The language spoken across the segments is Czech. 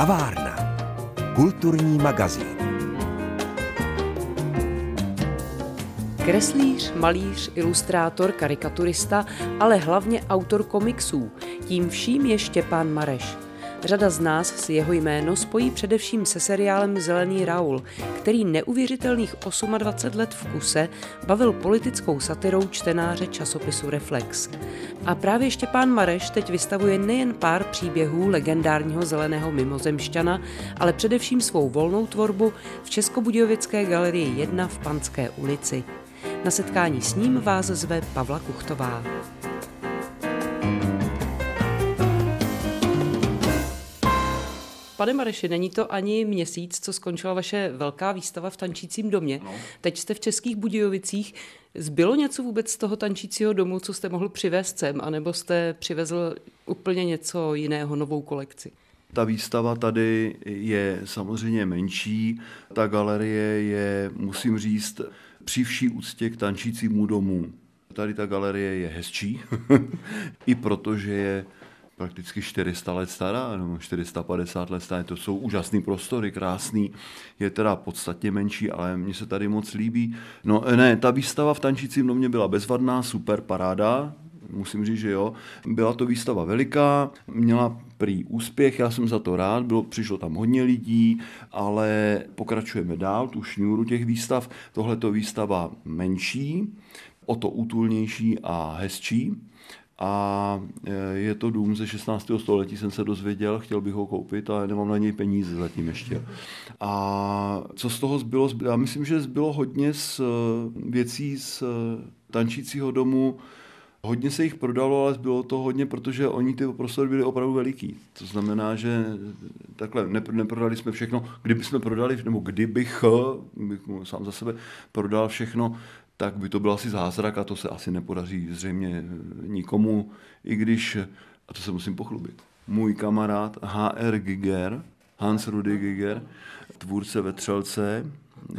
Kavárna. Kulturní magazín. Kreslíř, malíř, ilustrátor, karikaturista, ale hlavně autor komiksů. Tím vším je Štěpán Mareš. Řada z nás si jeho jméno spojí především se seriálem Zelený Raul, který neuvěřitelných 28 let v kuse bavil politickou satirou čtenáře časopisu Reflex. A právě Štěpán Mareš teď vystavuje nejen pár příběhů legendárního zeleného mimozemšťana, ale především svou volnou tvorbu v Českobudějovické galerii 1 v Panské ulici. Na setkání s ním vás zve Pavla Kuchtová. Pane Mareši, není to ani měsíc, co skončila vaše velká výstava v tančícím domě. No. Teď jste v Českých Budějovicích. Zbylo něco vůbec z toho tančícího domu, co jste mohl přivést sem, anebo jste přivezl úplně něco jiného, novou kolekci? Ta výstava tady je samozřejmě menší. Ta galerie je, musím říct, při vší úctě k tančícímu domu. Tady ta galerie je hezčí, i protože je prakticky 400 let stará, nebo 450 let stará. To jsou úžasný prostory, krásný. Je teda podstatně menší, ale mně se tady moc líbí. No ne, ta výstava v Tančícím domě byla bezvadná, super paráda, musím říct, že jo. Byla to výstava veliká, měla prý úspěch, já jsem za to rád, bylo, přišlo tam hodně lidí, ale pokračujeme dál, tu šňůru těch výstav. Tohle to výstava menší, o to útulnější a hezčí a e, je to dům ze 16. století, jsem se dozvěděl, chtěl bych ho koupit, ale nemám na něj peníze zatím ještě. A co z toho zbylo? Já myslím, že zbylo hodně z e, věcí z e, tančícího domu, Hodně se jich prodalo, ale bylo to hodně, protože oni ty prostory byly opravdu veliký. To znamená, že takhle neprodali jsme všechno. Kdyby jsme prodali, nebo kdybych, bych sám za sebe prodal všechno, tak by to byl asi zázrak a to se asi nepodaří zřejmě nikomu, i když, a to se musím pochlubit, můj kamarád HR Giger, Hans Rudy Giger, tvůrce Vetřelce,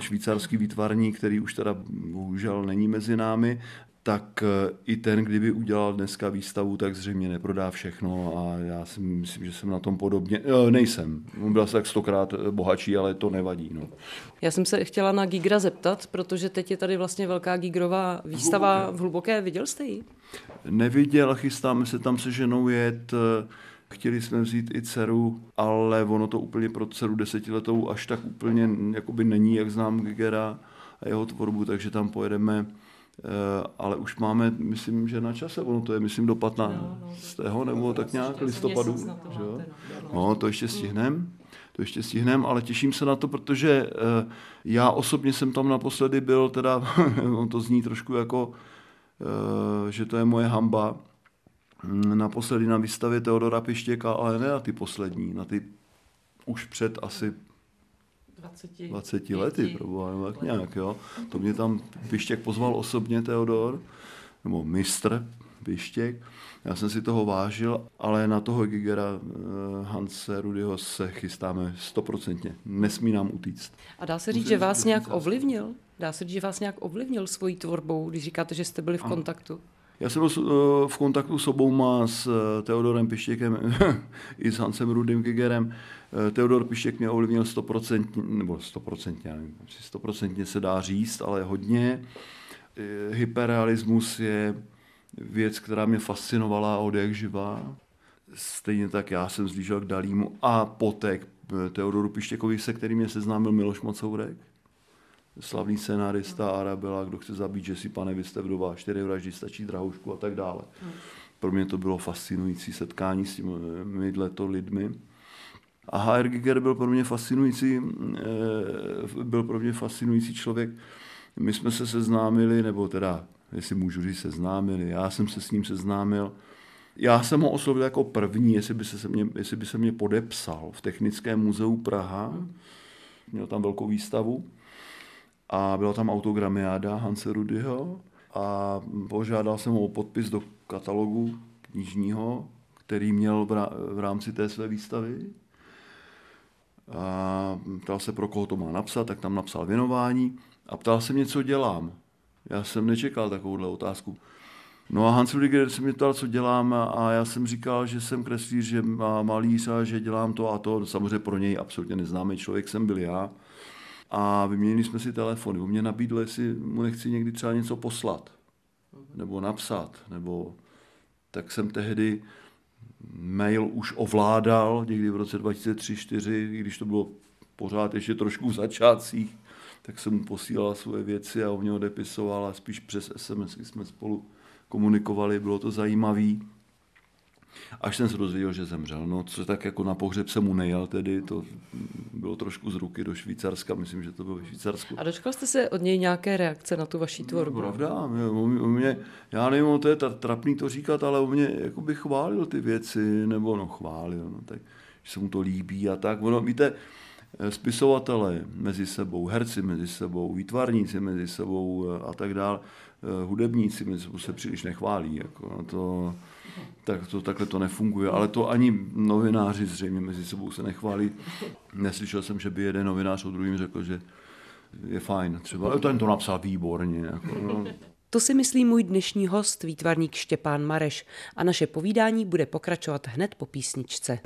švýcarský výtvarník, který už teda bohužel není mezi námi, tak eh, i ten, kdyby udělal dneska výstavu, tak zřejmě neprodá všechno a já si myslím, že jsem na tom podobně, eh, nejsem. Byl jsem tak stokrát eh, bohatší, ale to nevadí. No. Já jsem se chtěla na Gigra zeptat, protože teď je tady vlastně velká Gigrová výstava Hluboké. v Hluboké. Viděl jste ji? Neviděl, chystáme se tam se ženou jet. Chtěli jsme vzít i dceru, ale ono to úplně pro dceru desetiletou až tak úplně jakoby není, jak znám Gigera a jeho tvorbu, takže tam pojedeme ale už máme, myslím, že na čase, ono to je, myslím, do 15. No, no, nebo tak nějak listopadu. Že jo? No, to ještě stihneme. To ještě stihneme, ale těším se na to, protože eh, já osobně jsem tam naposledy byl, teda, on to zní trošku jako, eh, že to je moje hamba, hm, naposledy na výstavě Teodora Pištěka, ale ne na ty poslední, na ty už před asi 20, 20 lety, proboha, tak nějak, jo. To mě tam Pištěk pozval osobně, Teodor, nebo mistr Pištěk. Já jsem si toho vážil, ale na toho Gigera eh, Hanse Rudyho se chystáme stoprocentně. Nesmí nám utíct. A dá se říct, že vás nějak ovlivnil? Dá se říct, že vás nějak ovlivnil svojí tvorbou, když říkáte, že jste byli v kontaktu? Já jsem byl eh, v kontaktu s obouma, s eh, Teodorem Pištěkem i s Hansem Rudým Gigerem. Eh, Teodor Pištěk mě ovlivnil 100%, nebo 100%, já nevím, 100% se dá říct, ale hodně. Hyperrealismus je věc, která mě fascinovala od jak živá. Stejně tak já jsem zlížel k Dalímu a poté k Teodoru Pištěkovi, se kterým mě seznámil Miloš Mocourek slavný scenárista Arabela, kdo chce zabít Jesse pane, vy jste vdova, čtyři vraždy, stačí drahoušku a tak dále. Pro mě to bylo fascinující setkání s těmi to lidmi. A H.R. Giger byl pro mě fascinující, eh, byl pro mě fascinující člověk. My jsme se seznámili, nebo teda, jestli můžu říct, seznámili, já jsem se s ním seznámil. Já jsem ho oslovil jako první, jestli by se, mě, jestli by se mě podepsal v Technickém muzeu Praha. Měl tam velkou výstavu a byla tam autogramiáda Hanse Rudyho a požádal jsem ho o podpis do katalogu knižního, který měl v rámci té své výstavy. A ptal se, pro koho to má napsat, tak tam napsal věnování a ptal se mě, co dělám. Já jsem nečekal takovouhle otázku. No a Hans Rüdiger se mě ptal, co dělám a já jsem říkal, že jsem kreslíř, že má malíř a že dělám to a to. Samozřejmě pro něj absolutně neznámý člověk jsem byl já. A vyměnili jsme si telefony. On mě nabídl, jestli mu nechci někdy třeba něco poslat. Nebo napsat. Nebo tak jsem tehdy mail už ovládal někdy v roce 2003-2004, když to bylo pořád ještě trošku v začátcích, tak jsem mu posílal svoje věci a on mě odepisoval a spíš přes SMS jsme spolu komunikovali, bylo to zajímavé. Až jsem se dozvěděl, že zemřel. No, co tak jako na pohřeb jsem mu nejel tedy, to bylo trošku z ruky do Švýcarska, myslím, že to bylo ve Švýcarsku. A dočkal jste se od něj nějaké reakce na tu vaší tvorbu? No, pravda, u mě, já nevím, to je trapný to říkat, ale u mě jako by chválil ty věci, nebo no chválil, no, tak, že se mu to líbí a tak. Ono, víte, spisovatelé mezi sebou, herci mezi sebou, výtvarníci mezi sebou eh, a tak dále, eh, hudebníci mezi sebou se příliš nechválí. Jako, to, tak to, takhle to nefunguje, ale to ani novináři zřejmě mezi sebou se nechválí. Neslyšel jsem, že by jeden novinář o druhým řekl, že je fajn. Třeba ten to napsal výborně. Jako, no. To si myslí můj dnešní host, výtvarník Štěpán Mareš. A naše povídání bude pokračovat hned po písničce.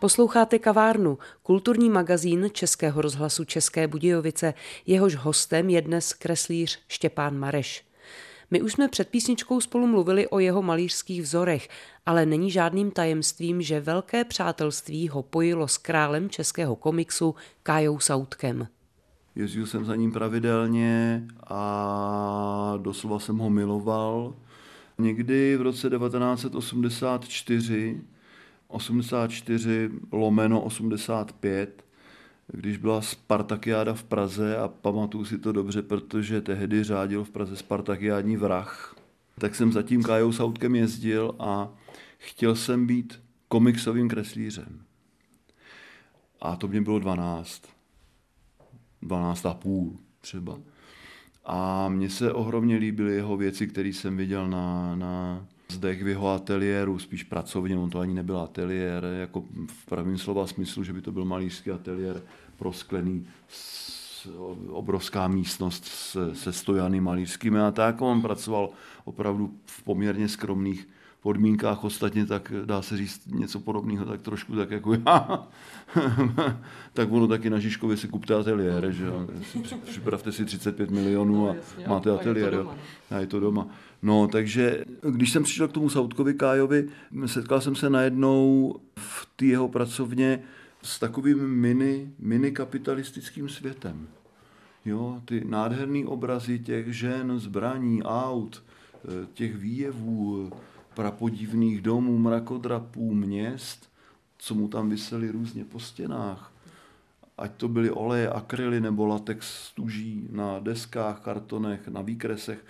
Posloucháte Kavárnu, kulturní magazín Českého rozhlasu České Budějovice. Jehož hostem je dnes kreslíř Štěpán Mareš. My už jsme před písničkou spolu mluvili o jeho malířských vzorech, ale není žádným tajemstvím, že velké přátelství ho pojilo s králem českého komiksu Kájou Sautkem. Jezdil jsem za ním pravidelně a doslova jsem ho miloval. Někdy v roce 1984 84 lomeno 85, když byla Spartakiáda v Praze a pamatuju si to dobře, protože tehdy řádil v Praze Spartakiádní vrah, tak jsem za tím Kájou jezdil a chtěl jsem být komiksovým kreslířem. A to mě bylo 12. 12 a půl třeba. A mně se ohromně líbily jeho věci, které jsem viděl na, na zdech v jeho ateliéru, spíš pracovně, on to ani nebyl ateliér, jako v pravém slova smyslu, že by to byl malířský ateliér prosklený, obrovská místnost se, se stojany malířskými a tak. On pracoval opravdu v poměrně skromných podmínkách ostatně, tak dá se říct něco podobného, tak trošku tak jako já. tak ono taky na Žižkově si kupte ateliér, že Připravte si 35 milionů a no, máte ateliér. A je to doma. No, takže když jsem přišel k tomu Sautkovi Kájovi, setkal jsem se najednou v té jeho pracovně s takovým mini, mini kapitalistickým světem. Jo, ty nádherné obrazy těch žen, zbraní, aut, eh, těch výjevů, prapodivných domů, mrakodrapů, měst, co mu tam vysely různě po stěnách. Ať to byly oleje, akryly nebo latex stuží na deskách, kartonech, na výkresech.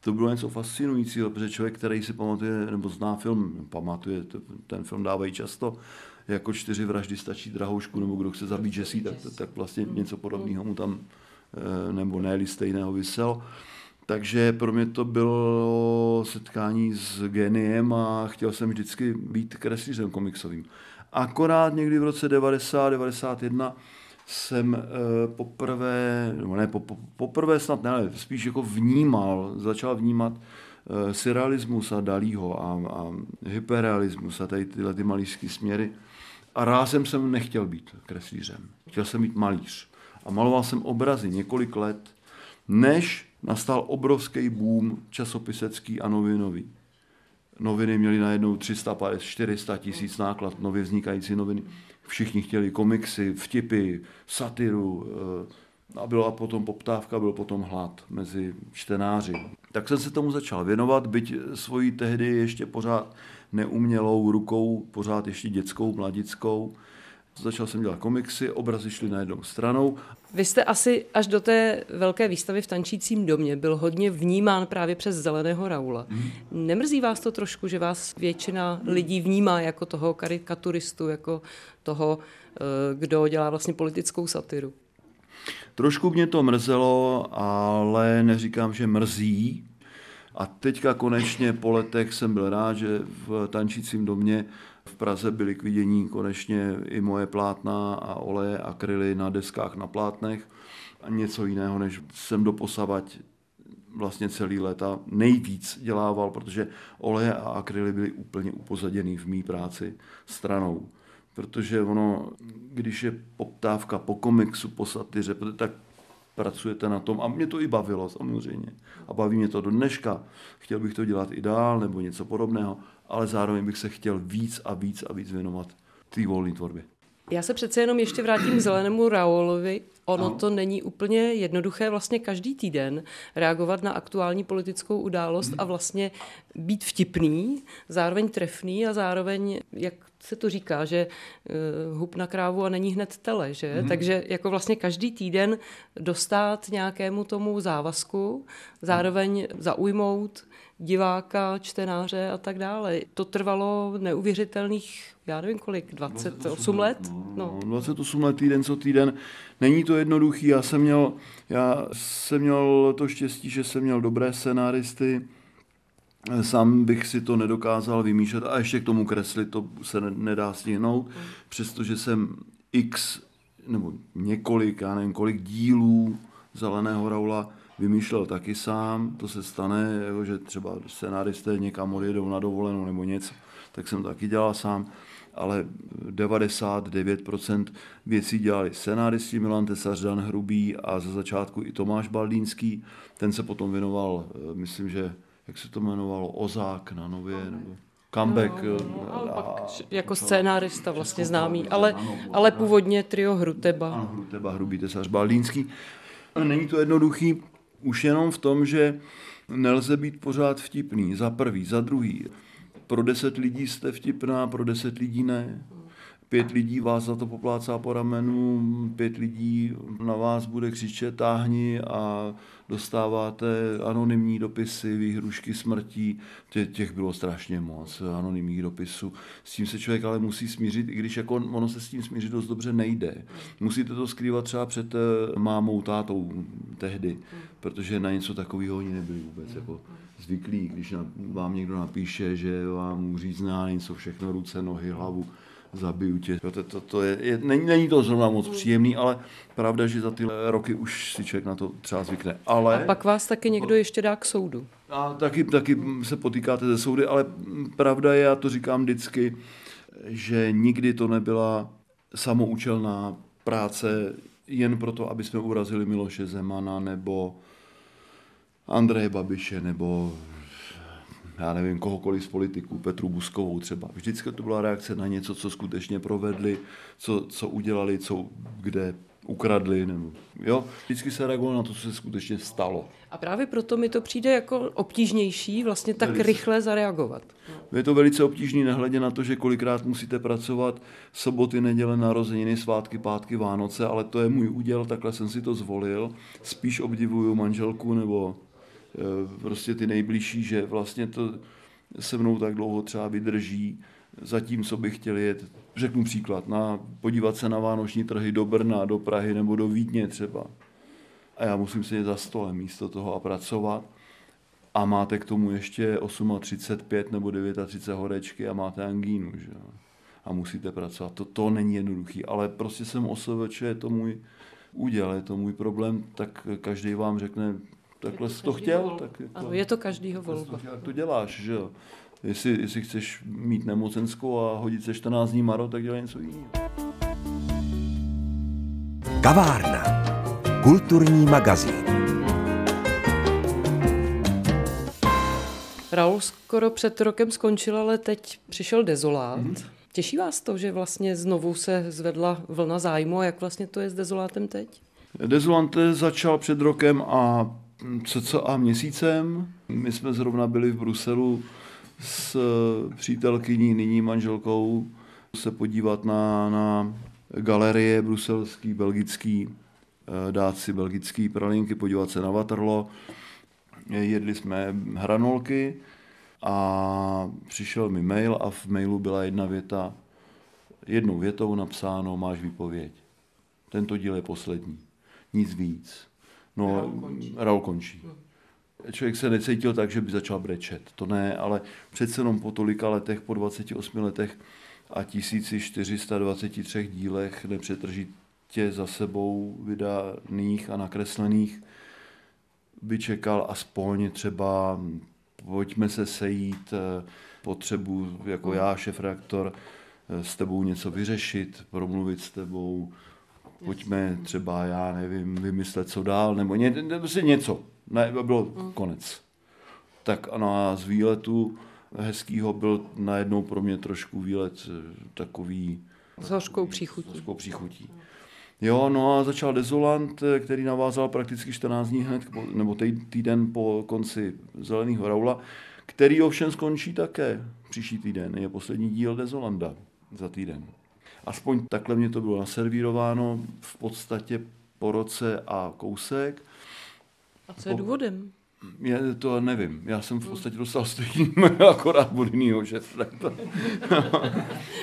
To bylo něco fascinujícího, protože člověk, který si pamatuje nebo zná film, pamatuje, ten film dávají často, jako čtyři vraždy stačí drahoušku, nebo kdo chce zabít Jesse, tak, tak vlastně něco podobného mu tam, eh, nebo ne stejného vysel. Takže pro mě to bylo setkání s geniem a chtěl jsem vždycky být kreslířem komiksovým. Akorát někdy v roce 90, 91 jsem e, poprvé, nebo ne, po, po, poprvé snad ne, ale spíš jako vnímal, začal vnímat e, surrealismus a Dalího a, a hyperrealismus a tady tyhle ty malířské směry. A rázem jsem nechtěl být kreslířem. Chtěl jsem být malíř. A maloval jsem obrazy několik let, než nastal obrovský boom časopisecký a novinový. Noviny měly najednou 350, 400 tisíc náklad, nově vznikající noviny. Všichni chtěli komiksy, vtipy, satiru, eh, a byla potom poptávka, byl potom hlad mezi čtenáři. Tak jsem se tomu začal věnovat, byť svojí tehdy ještě pořád neumělou rukou, pořád ještě dětskou, mladickou, Začal jsem dělat komiksy, obrazy šly na jednou stranou. Vy jste asi až do té velké výstavy v Tančícím domě byl hodně vnímán právě přes Zeleného Raula. Hmm. Nemrzí vás to trošku, že vás většina lidí vnímá jako toho karikaturistu, jako toho, eh, kdo dělá vlastně politickou satiru? Trošku mě to mrzelo, ale neříkám, že mrzí. A teďka konečně po letech jsem byl rád, že v Tančícím domě v Praze byly k vidění konečně i moje plátna a oleje akryly na deskách na plátnech a něco jiného, než jsem doposavať vlastně celý léta nejvíc dělával, protože oleje a akryly byly úplně upozaděný v mý práci stranou. Protože ono, když je poptávka po komiksu, po satyře, tak pracujete na tom a mě to i bavilo samozřejmě. A baví mě to do dneška. Chtěl bych to dělat i dál nebo něco podobného, ale zároveň bych se chtěl víc a víc a víc věnovat té volné tvorbě. Já se přece jenom ještě vrátím k zelenému Raolovi. Ono no. to není úplně jednoduché vlastně každý týden reagovat na aktuální politickou událost a vlastně být vtipný, zároveň trefný a zároveň, jak se to říká, že uh, hub na krávu a není hned tele, že? Hmm. Takže jako vlastně každý týden dostat nějakému tomu závazku, zároveň zaujmout diváka, čtenáře a tak dále. To trvalo neuvěřitelných, já nevím kolik, 28, 28 let? No, no. 28 let týden co týden. Není to jednoduchý, já jsem měl, já jsem měl to štěstí, že jsem měl dobré scenáristy, Sám bych si to nedokázal vymýšlet a ještě k tomu kreslit to se nedá stihnout, přestože jsem x nebo několik, já nevím kolik dílů Zeleného Raula vymýšlel taky sám, to se stane, jako že třeba scenáristé někam odjedou na dovolenou nebo něco, tak jsem to taky dělal sám, ale 99% věcí dělali scenáristi Milan Tesař, Dan Hrubý a ze začátku i Tomáš Baldínský, ten se potom věnoval, eh, myslím, že jak se to jmenovalo, Ozák na Nově, nebo comeback. No, no, no, a, jako scénárista vlastně známý, ale, ale původně trio Hruteba. Ano, Hruteba, Hrubý Tesař, Baldínský. Není to jednoduchý, už jenom v tom, že nelze být pořád vtipný. Za prvý, za druhý. Pro deset lidí jste vtipná, pro deset lidí ne. Pět lidí vás za to poplácá po ramenu, pět lidí na vás bude křičet táhni a dostáváte anonymní dopisy, výhrušky smrtí, těch bylo strašně moc, anonymních dopisů. S tím se člověk ale musí smířit, i když jako ono se s tím smířit dost dobře nejde. Musíte to skrývat třeba před eh, mámou, tátou tehdy, protože na něco takového oni nebyli vůbec jako zvyklí. Když vám někdo napíše, že vám uřízná něco všechno, ruce, nohy, hlavu, zabiju tě. To, to, to je, je, není, není to zrovna moc příjemný, ale pravda, že za ty roky už si člověk na to třeba zvykne. Ale... A pak vás taky někdo ještě dá k soudu. A taky, taky se potýkáte ze soudy, ale pravda je, já to říkám vždycky, že nikdy to nebyla samoučelná práce jen proto, aby jsme urazili Miloše Zemana nebo Andreje Babiše nebo já nevím, kohokoliv z politiků, Petru Buskovou třeba. Vždycky to byla reakce na něco, co skutečně provedli, co, co udělali, co kde ukradli. Nebo, jo? Vždycky se reagovalo na to, co se skutečně stalo. A právě proto mi to přijde jako obtížnější vlastně tak velice. rychle zareagovat. Je to velice obtížný, nehledě na to, že kolikrát musíte pracovat soboty, neděle, narozeniny, svátky, pátky, Vánoce, ale to je můj úděl, takhle jsem si to zvolil. Spíš obdivuju manželku nebo prostě ty nejbližší, že vlastně to se mnou tak dlouho třeba vydrží, zatímco bych chtěl jet, řeknu příklad, na, podívat se na vánoční trhy do Brna, do Prahy nebo do Vídně třeba. A já musím sedět za stolem místo toho a pracovat. A máte k tomu ještě 8,35 nebo 39 horečky a máte angínu. Že? A musíte pracovat. To, to není jednoduchý, ale prostě jsem OSVČ, je to můj úděl, je to můj problém, tak každý vám řekne, takhle jsi to chtěl, volba. tak jako, ano, je to každýho volba. Jak to děláš, že jo? Jestli, jestli chceš mít nemocenskou a hodit se 14 dní maro, tak dělej něco jiného. Kavárna. Kulturní magazín. Raul skoro před rokem skončil, ale teď přišel dezolát. Mm-hmm. Těší vás to, že vlastně znovu se zvedla vlna zájmu a jak vlastně to je s dezolátem teď? Dezolant začal před rokem a cca měsícem. My jsme zrovna byli v Bruselu s přítelkyní, nyní manželkou, se podívat na, na galerie bruselský, belgický, eh, dát si belgický pralinky, podívat se na Waterloo. Jedli jsme hranolky a přišel mi mail a v mailu byla jedna věta, jednou větou napsáno, máš výpověď. Tento díl je poslední. Nic víc. No, Raul končí. Člověk se necítil tak, že by začal brečet. To ne, ale přece jenom po tolika letech, po 28 letech a 1423 dílech nepřetržitě za sebou vydaných a nakreslených, by čekal aspoň třeba pojďme se sejít, eh, potřebu jako já, šef reaktor, eh, s tebou něco vyřešit, promluvit s tebou, pojďme třeba, já nevím, vymyslet co dál, nebo, ně, si něco. Ne, bylo konec. Tak ano a z výletu hezkýho byl najednou pro mě trošku výlet eh, takový... S hořkou příchutí. S hořkou příchutí. Jo, no a začal Dezolant, eh, který navázal prakticky 14 dní hned, nebo týden po konci Zeleného Raula, který ovšem skončí také příští týden. Je poslední díl Dezolanda za týden. Aspoň takhle mě to bylo naservírováno v podstatě po roce a kousek. A co je důvodem? Já to nevím. Já jsem v podstatě dostal stejný akorát od jinýho šéfa.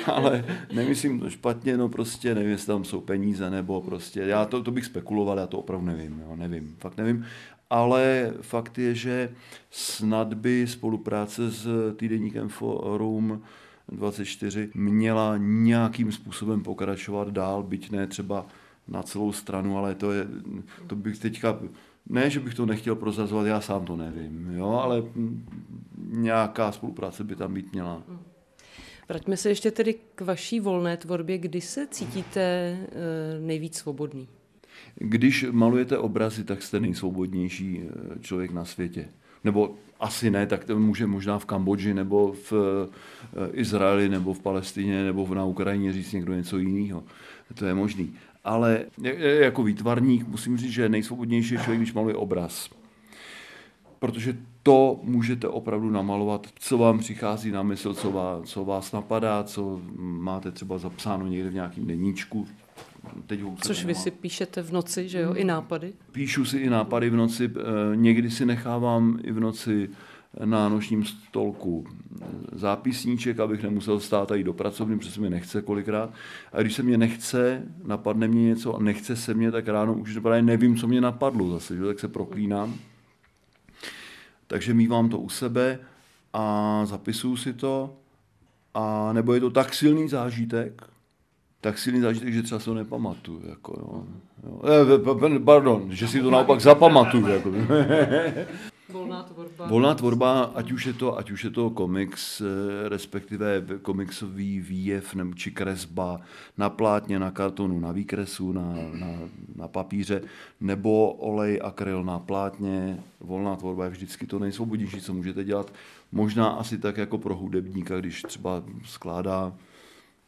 Ale nemyslím to špatně, no prostě nevím, jestli tam jsou peníze nebo prostě. Já to, to bych spekuloval, já to opravdu nevím. Jo, nevím, fakt nevím. Ale fakt je, že snad by spolupráce s týdenníkem Forum 24 měla nějakým způsobem pokračovat dál, byť ne třeba na celou stranu, ale to je, to bych teďka ne, že bych to nechtěl prozrazovat, já sám to nevím, jo, ale nějaká spolupráce by tam být měla. Vraťme se ještě tedy k vaší volné tvorbě. Kdy se cítíte eh, nejvíc svobodný? Když malujete obrazy, tak jste nejsvobodnější eh, člověk na světě. Nebo asi ne, tak to může možná v Kambodži, nebo v eh, Izraeli, nebo v Palestině, nebo na Ukrajině říct někdo něco jiného. To je možný ale jako výtvarník musím říct, že nejsvobodnější je člověk, když maluje obraz. Protože to můžete opravdu namalovat, co vám přichází na mysl, co vás, co vás napadá, co máte třeba zapsáno někde v nějakém deníčku. Teď Což vy si píšete v noci, že jo, i nápady? Píšu si i nápady v noci, eh, někdy si nechávám i v noci na nočním stolku zápisníček, abych nemusel stát a jít do pracovny, protože se mi nechce kolikrát. A když se mě nechce, napadne mě něco a nechce se mě, tak ráno už právě nevím, co mě napadlo zase, že? tak se proklínám. Takže mývám to u sebe a zapisuju si to. A nebo je to tak silný zážitek, tak silný zážitek, že třeba se to nepamatuju. Jako, jo. Jo. Eh, pardon, že si to naopak zapamatuju. Jako. Volná tvorba. Volná tvorba, ať už je to, ať už je to komiks, eh, respektive komiksový výjev nebo či kresba na plátně, na kartonu, na výkresu, na, na, na papíře, nebo olej, akryl na plátně. Volná tvorba je vždycky to nejsvobodnější, co můžete dělat. Možná asi tak jako pro hudebníka, když třeba skládá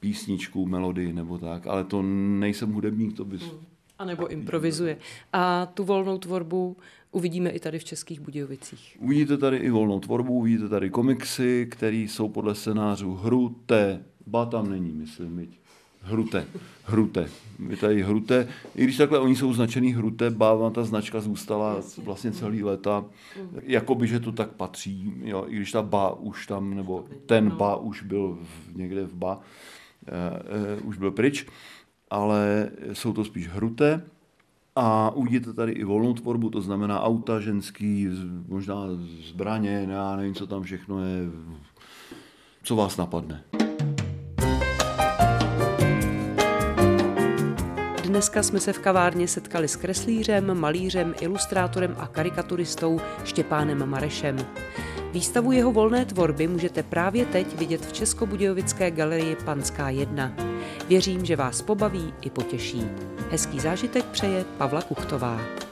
písničku, melodii nebo tak, ale to nejsem hudebník, to bys... Hmm. A nebo improvizuje. A tu volnou tvorbu uvidíme i tady v Českých Budějovicích. Uvidíte tady i volnou tvorbu, uvidíte tady komiksy, které jsou podle scénářů Hruté. Ba tam není, myslím, myť. Hrute, Hrute. Je tady Hrute. I když takhle oni jsou značený Hrute, Ba, ta značka zůstala vlastně celý léta. Jakoby, že to tak patří, jo, i když ta Ba už tam, nebo ten Ba už byl v, někde v Ba, už byl pryč, ale jsou to spíš Hrute. A uvidíte tady i volnou tvorbu, to znamená auta ženský, možná zbraně, já nevím, co tam všechno je, co vás napadne. Dneska jsme se v kavárně setkali s kreslířem, malířem, ilustrátorem a karikaturistou Štěpánem Marešem. Výstavu jeho volné tvorby můžete právě teď vidět v Českobudějovické galerii Panská 1. Věřím, že vás pobaví i potěší. Hezký zážitek přeje Pavla Kuchtová.